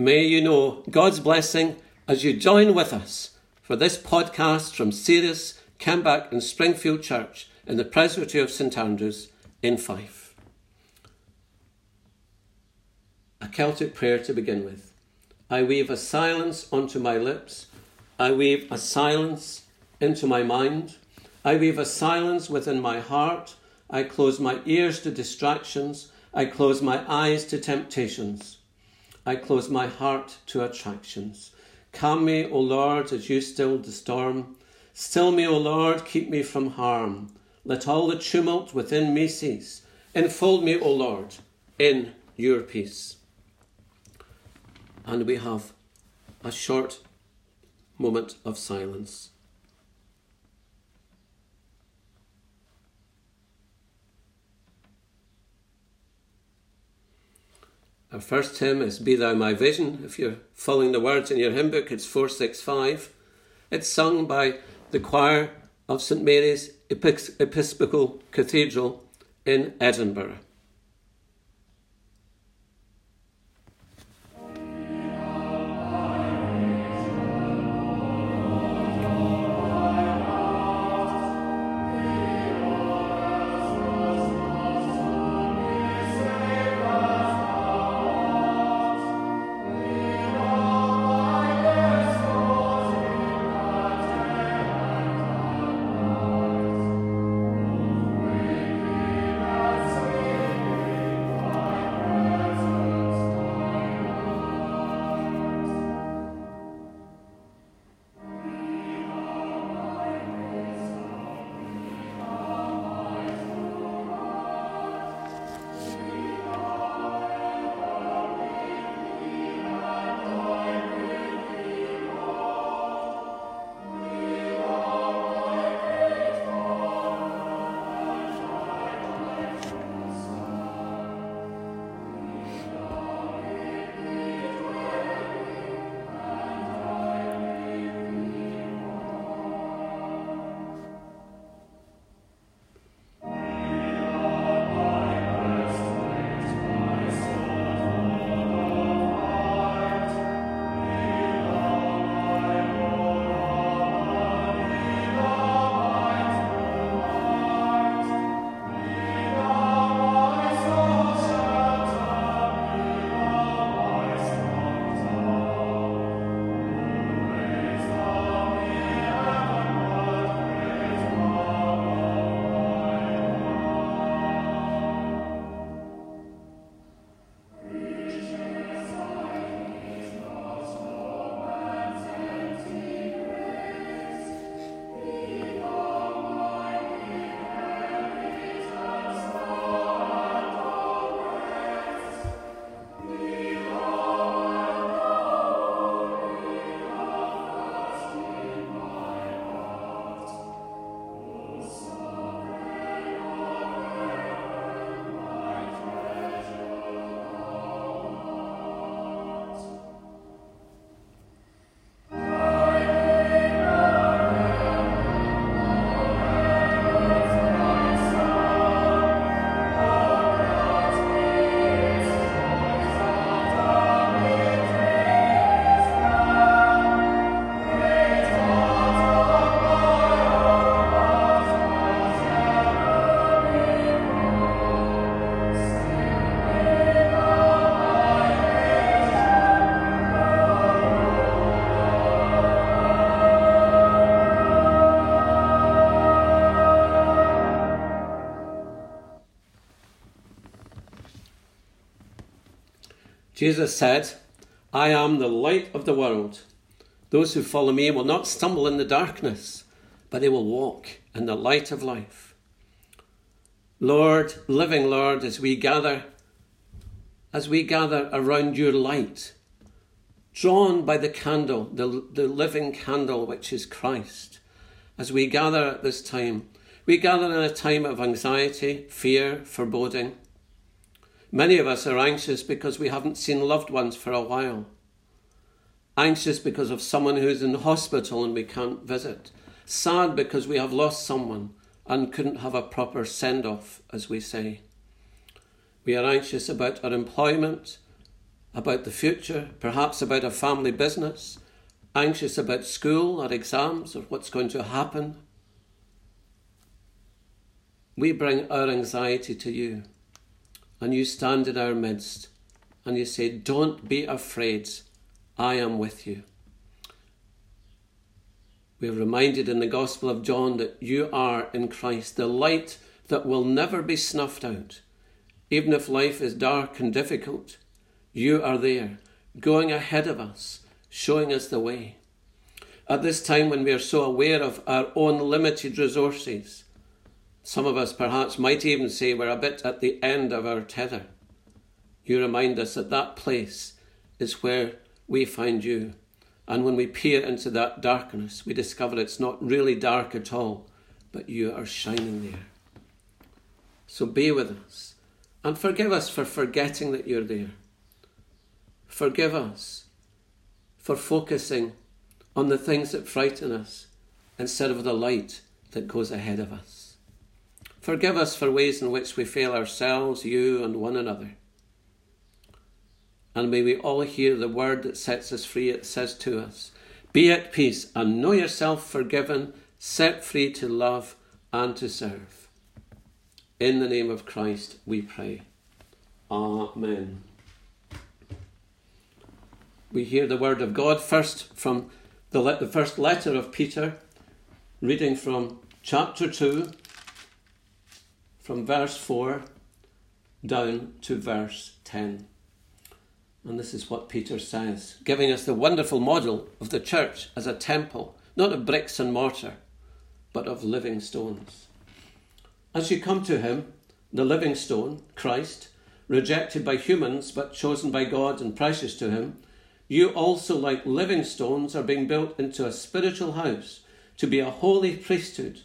May you know God's blessing as you join with us for this podcast from Ceres, Kemback, and Springfield Church in the Presbytery of St Andrews in Fife. A Celtic prayer to begin with. I weave a silence onto my lips. I weave a silence into my mind. I weave a silence within my heart. I close my ears to distractions. I close my eyes to temptations. I close my heart to attractions. Calm me, O Lord, as you still the storm. Still me, O Lord, keep me from harm. Let all the tumult within me cease. Enfold me, O Lord, in your peace. And we have a short moment of silence. Our first hymn is Be Thou My Vision. If you're following the words in your hymn book, it's 465. It's sung by the choir of St Mary's Episcopal Cathedral in Edinburgh. Jesus said, I am the light of the world. Those who follow me will not stumble in the darkness, but they will walk in the light of life. Lord, living Lord, as we gather, as we gather around your light, drawn by the candle, the, the living candle which is Christ, as we gather at this time, we gather in a time of anxiety, fear, foreboding. Many of us are anxious because we haven't seen loved ones for a while. Anxious because of someone who's in hospital and we can't visit. Sad because we have lost someone and couldn't have a proper send off, as we say. We are anxious about our employment, about the future, perhaps about a family business, anxious about school or exams or what's going to happen. We bring our anxiety to you, and you stand in our midst, and you say, Don't be afraid, I am with you. We are reminded in the Gospel of John that you are in Christ, the light that will never be snuffed out. Even if life is dark and difficult, you are there, going ahead of us, showing us the way. At this time when we are so aware of our own limited resources, some of us perhaps might even say we're a bit at the end of our tether. You remind us that that place is where we find you. And when we peer into that darkness, we discover it's not really dark at all, but you are shining there. So be with us and forgive us for forgetting that you're there. Forgive us for focusing on the things that frighten us instead of the light that goes ahead of us. Forgive us for ways in which we fail ourselves, you, and one another. And may we all hear the word that sets us free. It says to us, Be at peace and know yourself forgiven, set free to love and to serve. In the name of Christ we pray. Amen. We hear the word of God first from the, le- the first letter of Peter, reading from chapter 2, from verse 4 down to verse 10. And this is what Peter says, giving us the wonderful model of the church as a temple, not of bricks and mortar, but of living stones. As you come to him, the living stone, Christ, rejected by humans but chosen by God and precious to him, you also, like living stones, are being built into a spiritual house to be a holy priesthood,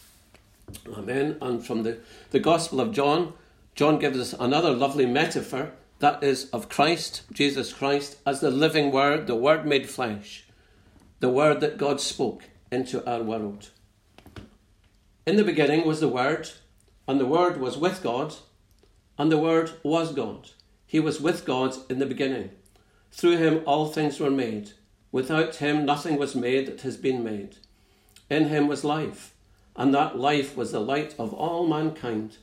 Amen. And from the, the Gospel of John, John gives us another lovely metaphor that is of Christ, Jesus Christ, as the living Word, the Word made flesh, the Word that God spoke into our world. In the beginning was the Word, and the Word was with God, and the Word was God. He was with God in the beginning. Through him all things were made. Without him nothing was made that has been made. In him was life, and that life was the light of all mankind.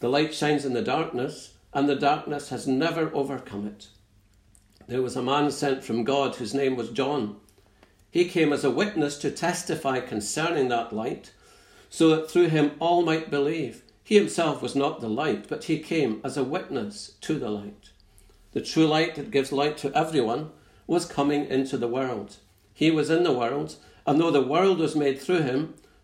The light shines in the darkness, and the darkness has never overcome it. There was a man sent from God whose name was John. He came as a witness to testify concerning that light, so that through him all might believe. He himself was not the light, but he came as a witness to the light. The true light that gives light to everyone was coming into the world. He was in the world, and though the world was made through him,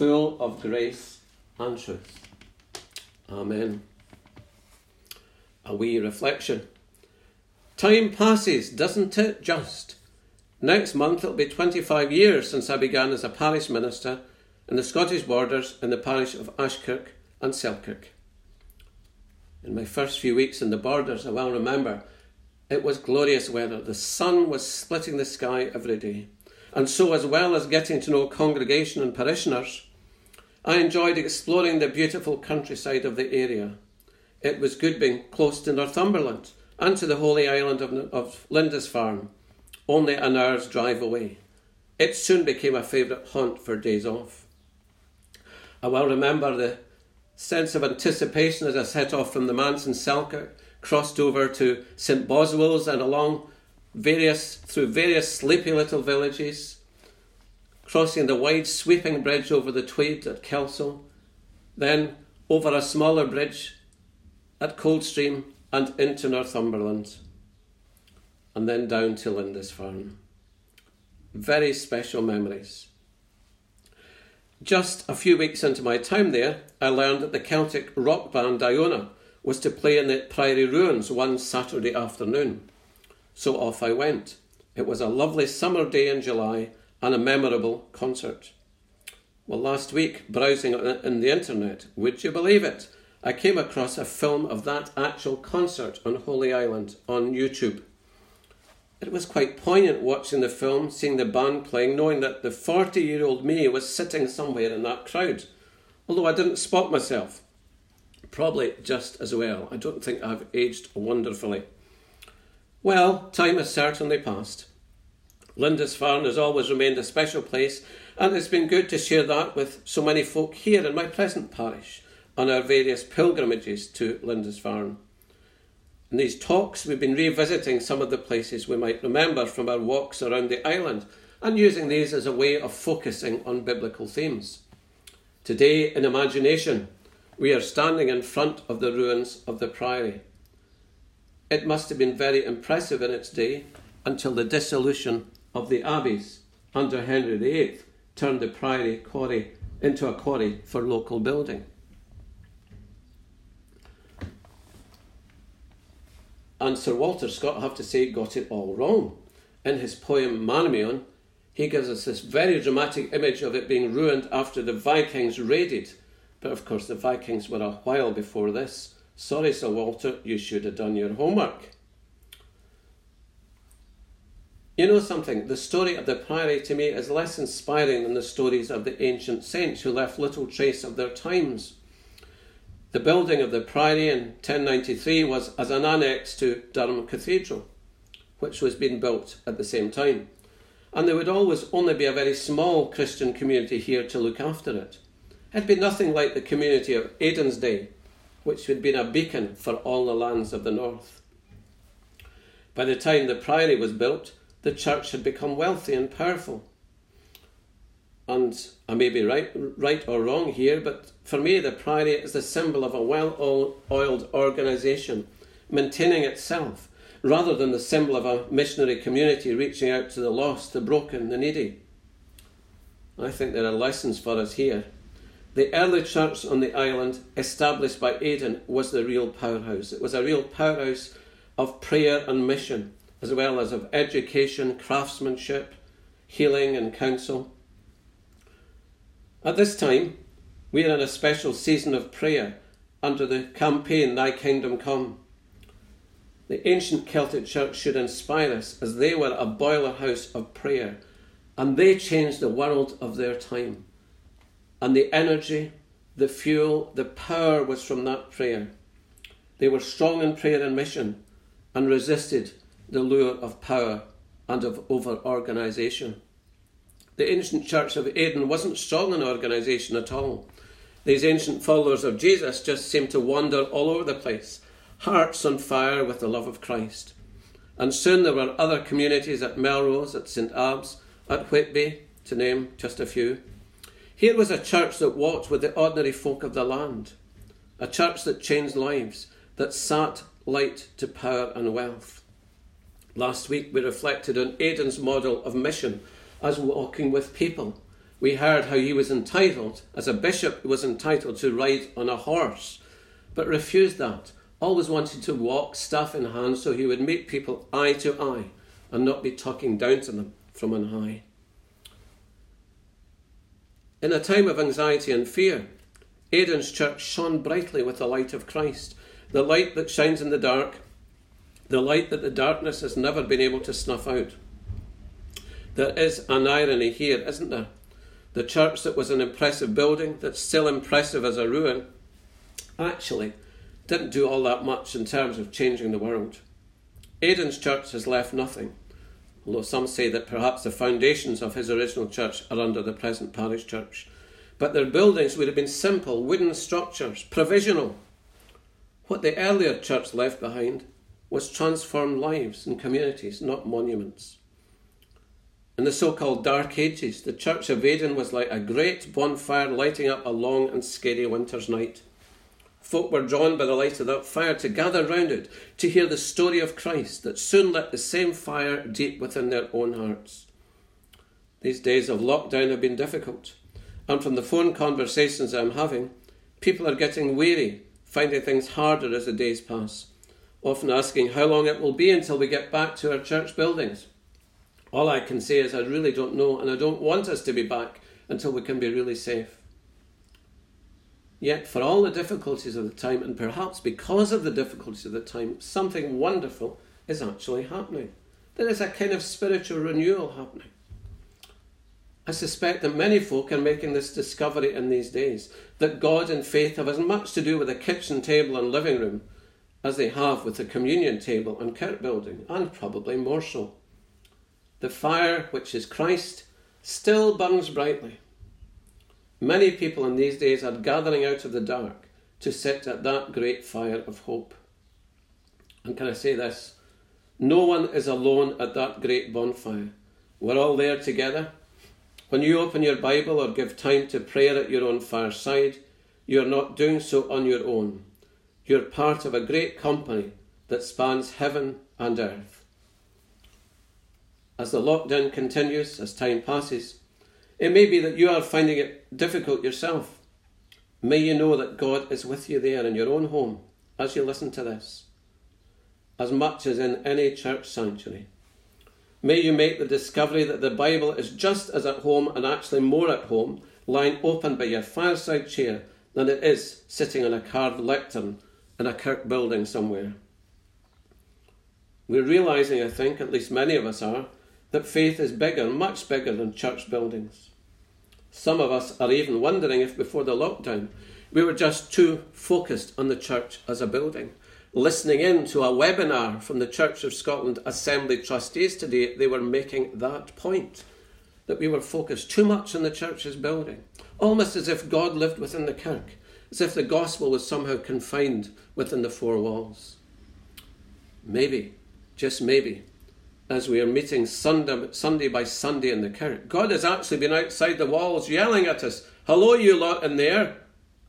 full of grace and truth. Amen. A wee reflection. Time passes, doesn't it? Just. Next month it'll be 25 years since I began as a parish minister in the Scottish borders in the parish of Ashkirk and Selkirk. In my first few weeks in the borders, I well remember, it was glorious weather. The sun was splitting the sky every day. and so, as well as getting to know congregation and parishioners, I enjoyed exploring the beautiful countryside of the area. It was good being close to Northumberland and to the holy island of, of Lindisfarne, only an hour's drive away. It soon became a favourite haunt for days off. I well remember the sense of anticipation as I set off from the manse in Selkirk, crossed over to St Boswell's and along various through various sleepy little villages, crossing the wide sweeping bridge over the Tweed at Kelso, then over a smaller bridge at Coldstream and into Northumberland, and then down to Lindisfarne. Very special memories. Just a few weeks into my time there, I learned that the Celtic rock band Iona was to play in the Priory Ruins one Saturday afternoon. So off I went. It was a lovely summer day in July and a memorable concert. Well, last week, browsing in the internet, would you believe it? I came across a film of that actual concert on Holy Island on YouTube. It was quite poignant watching the film, seeing the band playing, knowing that the 40 year old me was sitting somewhere in that crowd. Although I didn't spot myself. Probably just as well. I don't think I've aged wonderfully. Well, time has certainly passed. Lindisfarne has always remained a special place, and it's been good to share that with so many folk here in my present parish on our various pilgrimages to Lindisfarne. In these talks, we've been revisiting some of the places we might remember from our walks around the island and using these as a way of focusing on biblical themes. Today, in imagination, we are standing in front of the ruins of the Priory. It must have been very impressive in its day until the dissolution of the abbeys under Henry VIII turned the priory quarry into a quarry for local building. And Sir Walter Scott, I have to say, got it all wrong. In his poem Marmion, he gives us this very dramatic image of it being ruined after the Vikings raided. But of course, the Vikings were a while before this. Sorry, Sir Walter, you should have done your homework. You know something? The story of the Priory to me is less inspiring than the stories of the ancient saints who left little trace of their times. The building of the Priory in 1093 was as an annex to Durham Cathedral, which was being built at the same time. And there would always only be a very small Christian community here to look after it. It'd be nothing like the community of Aidan's day, which had been a beacon for all the lands of the north. By the time the priory was built, the church had become wealthy and powerful. And I may be right, right or wrong here, but for me, the priory is the symbol of a well oiled organisation maintaining itself, rather than the symbol of a missionary community reaching out to the lost, the broken, the needy. I think there are lessons for us here the early church on the island, established by Aidan, was the real powerhouse. It was a real powerhouse of prayer and mission, as well as of education, craftsmanship, healing, and counsel. At this time, we are in a special season of prayer under the campaign Thy Kingdom Come. The ancient Celtic church should inspire us as they were a boiler house of prayer and they changed the world of their time. And the energy, the fuel, the power was from that prayer. They were strong in prayer and mission and resisted the lure of power and of over organisation. The ancient church of Aidan wasn't strong in organisation at all. These ancient followers of Jesus just seemed to wander all over the place, hearts on fire with the love of Christ. And soon there were other communities at Melrose, at St Abbs, at Whitby, to name just a few, here was a church that walked with the ordinary folk of the land, a church that changed lives, that sat light to power and wealth. Last week we reflected on Aidan's model of mission as walking with people. We heard how he was entitled, as a bishop, he was entitled to ride on a horse, but refused that, always wanted to walk, staff in hand, so he would meet people eye to eye and not be talking down to them from on high. In a time of anxiety and fear, Aidan's church shone brightly with the light of Christ, the light that shines in the dark, the light that the darkness has never been able to snuff out. There is an irony here, isn't there? The church that was an impressive building, that's still impressive as a ruin, actually didn't do all that much in terms of changing the world. Aidan's church has left nothing, although some say that perhaps the foundations of his original church are under the present parish church. But their buildings would have been simple wooden structures, provisional. What the earlier church left behind was transformed lives and communities, not monuments. In the so called Dark Ages, the Church of Aidan was like a great bonfire lighting up a long and scary winter's night. Folk were drawn by the light of that fire to gather round it to hear the story of Christ that soon lit the same fire deep within their own hearts. These days of lockdown have been difficult, and from the phone conversations I'm having, people are getting weary, finding things harder as the days pass, often asking how long it will be until we get back to our church buildings. All I can say is I really don't know, and I don't want us to be back until we can be really safe. Yet, for all the difficulties of the time, and perhaps because of the difficulties of the time, something wonderful is actually happening. There is a kind of spiritual renewal happening. I suspect that many folk are making this discovery in these days that God and faith have as much to do with the kitchen table and living room as they have with the communion table and kirk building, and probably more so. The fire, which is Christ, still burns brightly Many people in these days are gathering out of the dark to sit at that great fire of hope. And can I say this? No one is alone at that great bonfire. We're all there together. When you open your Bible or give time to prayer at your own fireside, you are not doing so on your own. You're part of a great company that spans heaven and earth. As the lockdown continues, as time passes, it may be that you are finding it difficult yourself. May you know that God is with you there in your own home as you listen to this, as much as in any church sanctuary. May you make the discovery that the Bible is just as at home and actually more at home, lying open by your fireside chair, than it is sitting on a carved lectern in a kirk building somewhere. We're realizing, I think, at least many of us are, that faith is bigger, much bigger than church buildings. Some of us are even wondering if before the lockdown we were just too focused on the church as a building. Listening in to a webinar from the Church of Scotland Assembly trustees today, they were making that point that we were focused too much on the church's building, almost as if God lived within the kirk, as if the gospel was somehow confined within the four walls. Maybe, just maybe, as we are meeting Sunday, Sunday by Sunday in the kirk. God has actually been outside the walls yelling at us, Hello, you lot in there.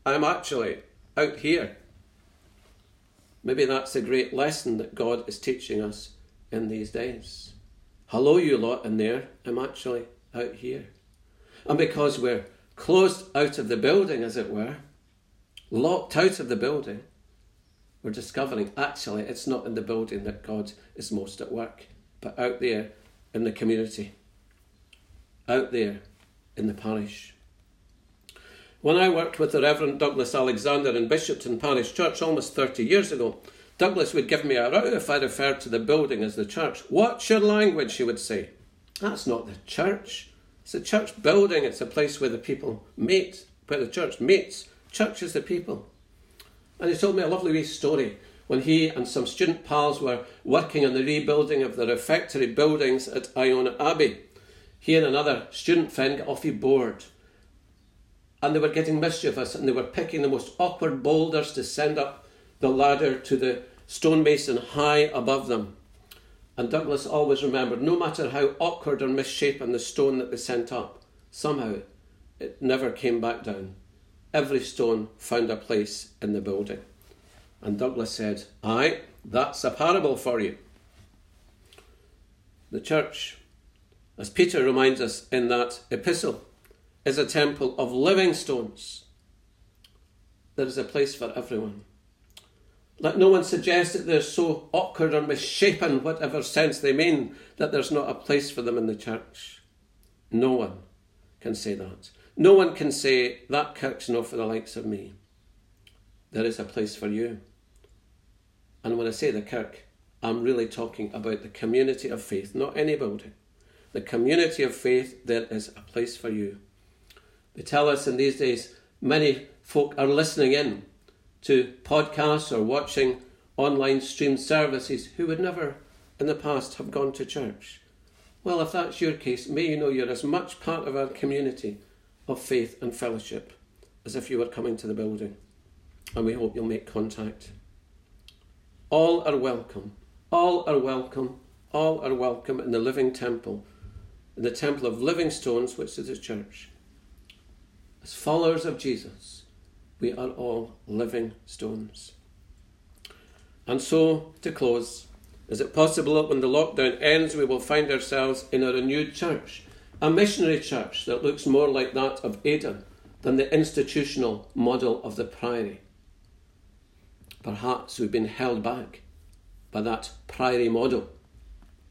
I'm actually out here. Maybe that's a great lesson that God is teaching us in these days. Hello, you lot in there. I'm actually out here. And because we're closed out of the building, as it were, locked out of the building, we're discovering actually it's not in the building that God is most at work but out there in the community, out there in the parish. When I worked with the Reverend Douglas Alexander in Bishopton Parish Church almost 30 years ago, Douglas would give me a row if I referred to the building as the church. What's your language? he would say. That's not the church. It's a church building. It's a place where the people meet, where the church meets. Church is the people. And he told me a lovely wee story when he and some student pals were working on the rebuilding of the refectory buildings at Iona Abbey. He and another student friend got awfully bored. And they were getting mischievous and they were picking the most awkward boulders to send up the ladder to the stonemason high above them. And Douglas always remembered no matter how awkward or misshapen the stone that they sent up, somehow it never came back down. Every stone found a place in the building. And Douglas said, Aye, that's a parable for you. The church, as Peter reminds us in that epistle, is a temple of living stones. There is a place for everyone. Let no one suggest that they're so awkward or misshapen, whatever sense they mean, that there's not a place for them in the church. No one can say that. No one can say that kirk's not for the likes of me. There is a place for you. And when I say the kirk, I'm really talking about the community of faith, not any building, the community of faith, there is a place for you. They tell us in these days many folk are listening in to podcasts or watching online streamed services who would never in the past have gone to church. Well, if that's your case, may you know you're as much part of our community of faith and fellowship as if you were coming to the building. And we hope you'll make contact. All are welcome. All are welcome. All are welcome in the living temple, in the temple of living stones, which is the church. As followers of Jesus, we are all living stones. And so, to close, is it possible that when the lockdown ends, we will find ourselves in a renewed church, a missionary church that looks more like that of Aidan than the institutional model of the priory? Perhaps we've been held back by that priory model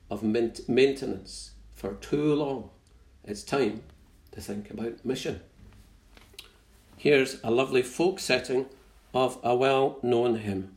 of maintenance for too long. It's time to think about mission. Here's a lovely folk setting of a well known hymn.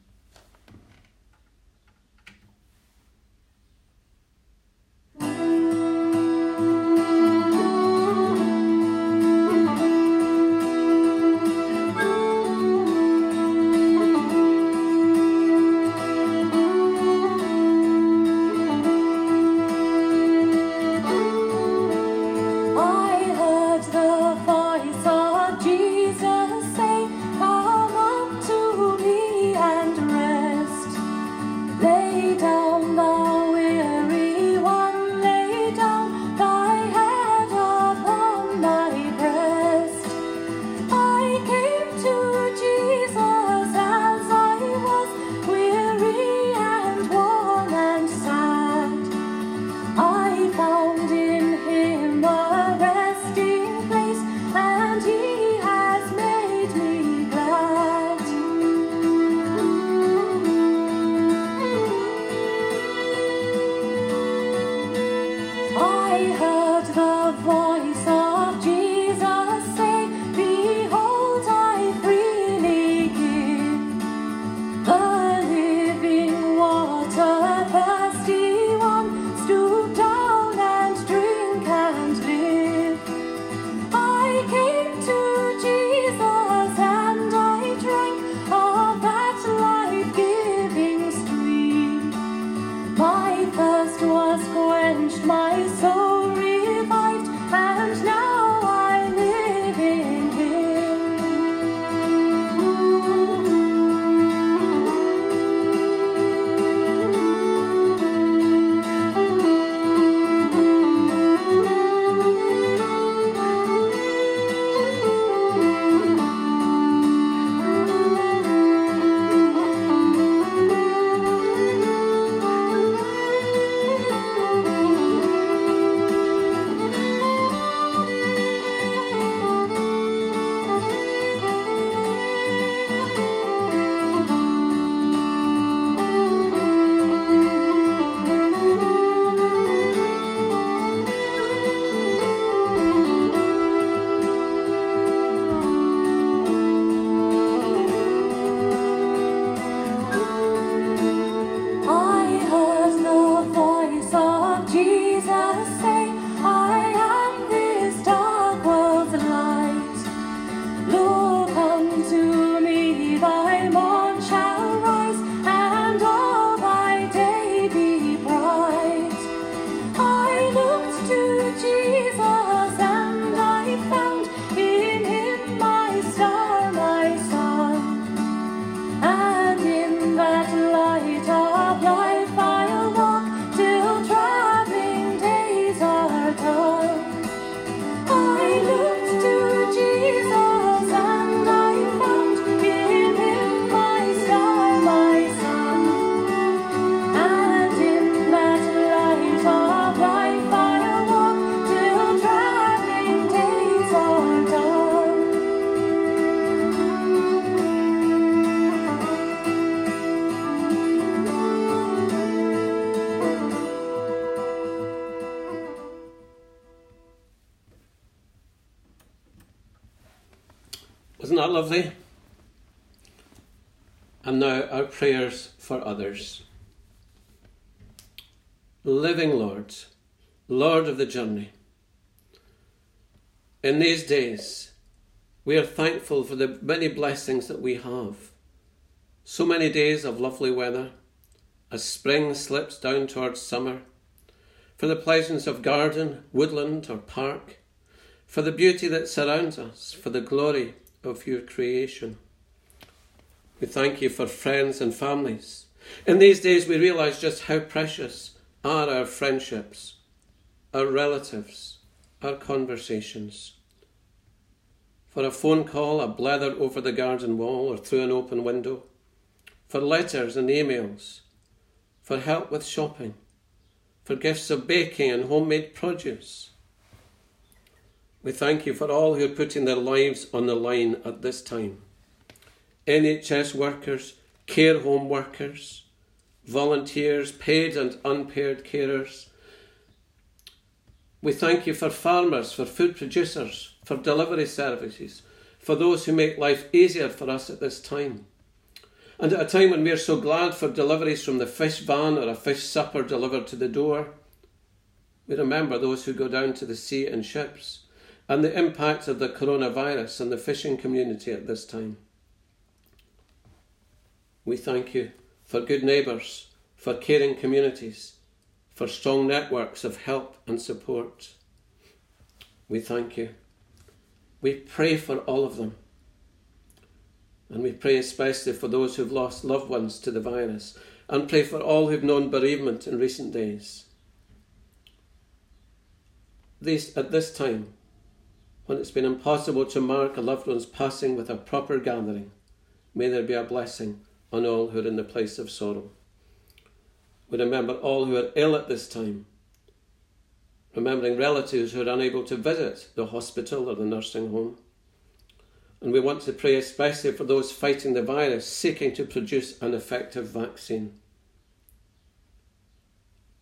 Prayers for others. Living Lord, Lord of the journey. In these days, we are thankful for the many blessings that we have. So many days of lovely weather, as spring slips down towards summer, for the pleasures of garden, woodland, or park, for the beauty that surrounds us, for the glory of your creation. We thank you for friends and families. In these days, we realize just how precious are our friendships, our relatives, our conversations. For a phone call, a blather over the garden wall or through an open window, for letters and emails, for help with shopping, for gifts of baking and homemade produce. We thank you for all who are putting their lives on the line at this time. NHS workers, care home workers, volunteers, paid and unpaid carers, we thank you for farmers, for food producers, for delivery services, for those who make life easier for us at this time. And at a time when we are so glad for deliveries from the fish van or a fish supper delivered to the door, we remember those who go down to the sea in ships and the impact of the coronavirus on the fishing community at this time. We thank you for good neighbours, for caring communities, for strong networks of help and support. We thank you. We pray for all of them. And we pray especially for those who've lost loved ones to the virus, and pray for all who've known bereavement in recent days. This, at this time, when it's been impossible to mark a loved one's passing with a proper gathering, may there be a blessing on all who are in the place of sorrow. We remember all who are ill at this time, remembering relatives who are unable to visit the hospital or the nursing home. And we want to pray especially for those fighting the virus, seeking to produce an effective vaccine.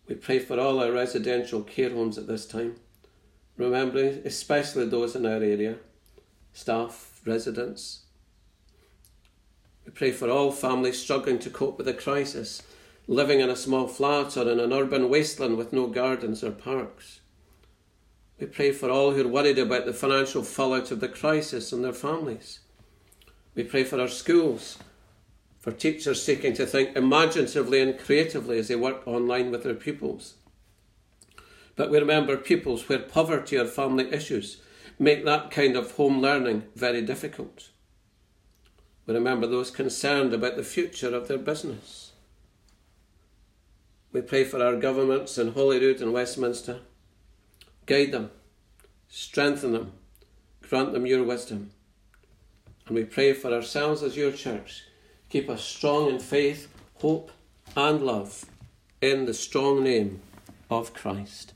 We pray for all our residential care homes at this time, remembering especially those in our area, staff, residents. Pray for all families struggling to cope with the crisis living in a small flat or in an urban wasteland with no gardens or parks. We pray for all who are worried about the financial fallout of the crisis and their families. We pray for our schools, for teachers seeking to think imaginatively and creatively as they work online with their pupils. But we remember pupils where poverty or family issues make that kind of home learning very difficult. We remember those concerned about the future of their business. We pray for our governments in Holyrood and Westminster. Guide them, strengthen them, grant them your wisdom. And we pray for ourselves as your church. Keep us strong in faith, hope, and love in the strong name of Christ.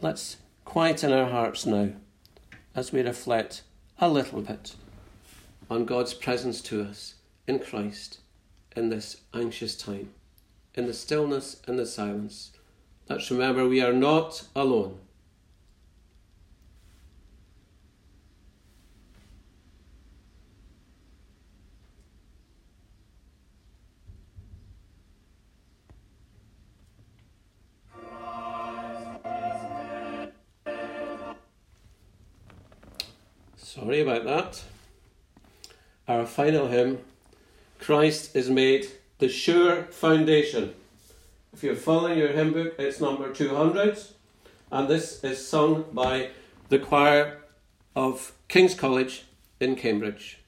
Let's quieten our hearts now as we reflect a little bit on God's presence to us in Christ in this anxious time in the stillness and the silence. Let's remember we are not alone. Sorry about that. Our final hymn, Christ is made the Sure Foundation. If you're following your hymn book, it's number 200, and this is sung by the choir of King's College in Cambridge.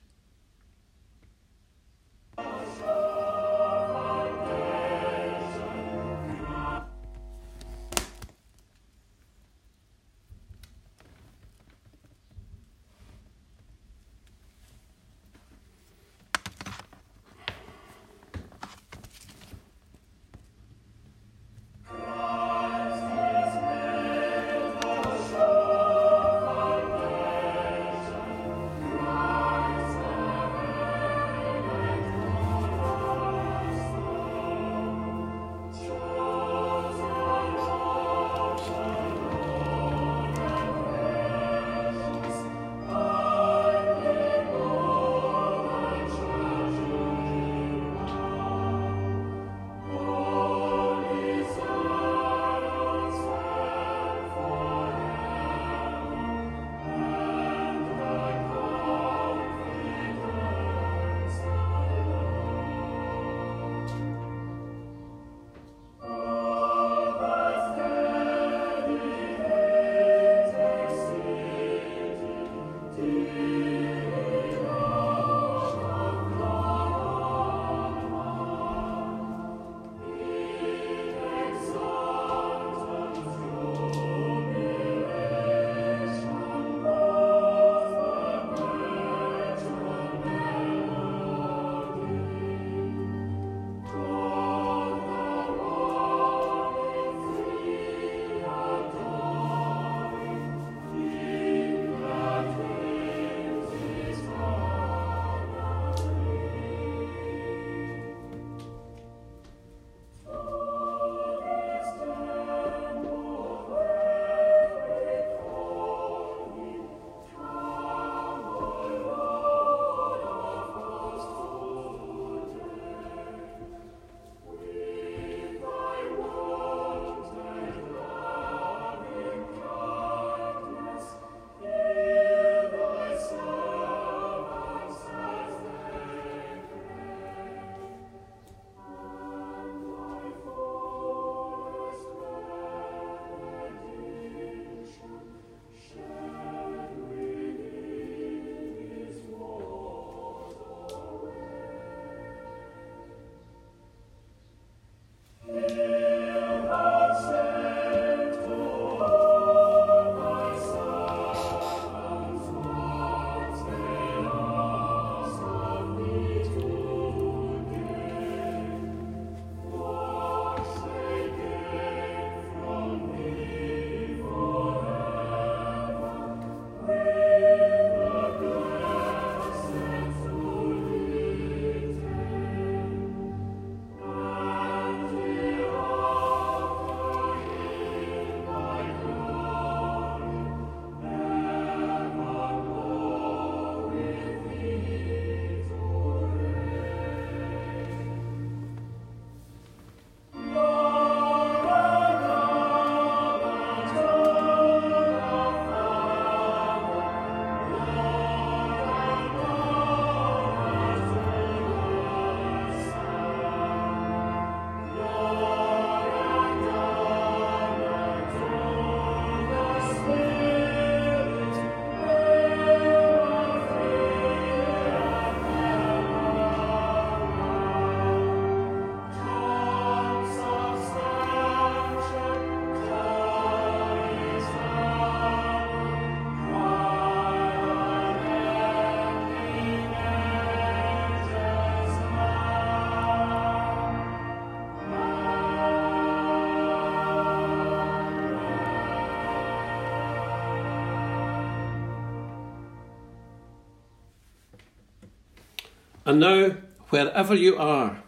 And now, wherever you are,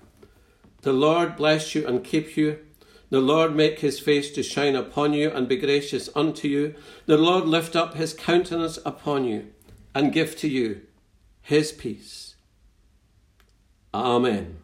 the Lord bless you and keep you. The Lord make his face to shine upon you and be gracious unto you. The Lord lift up his countenance upon you and give to you his peace. Amen.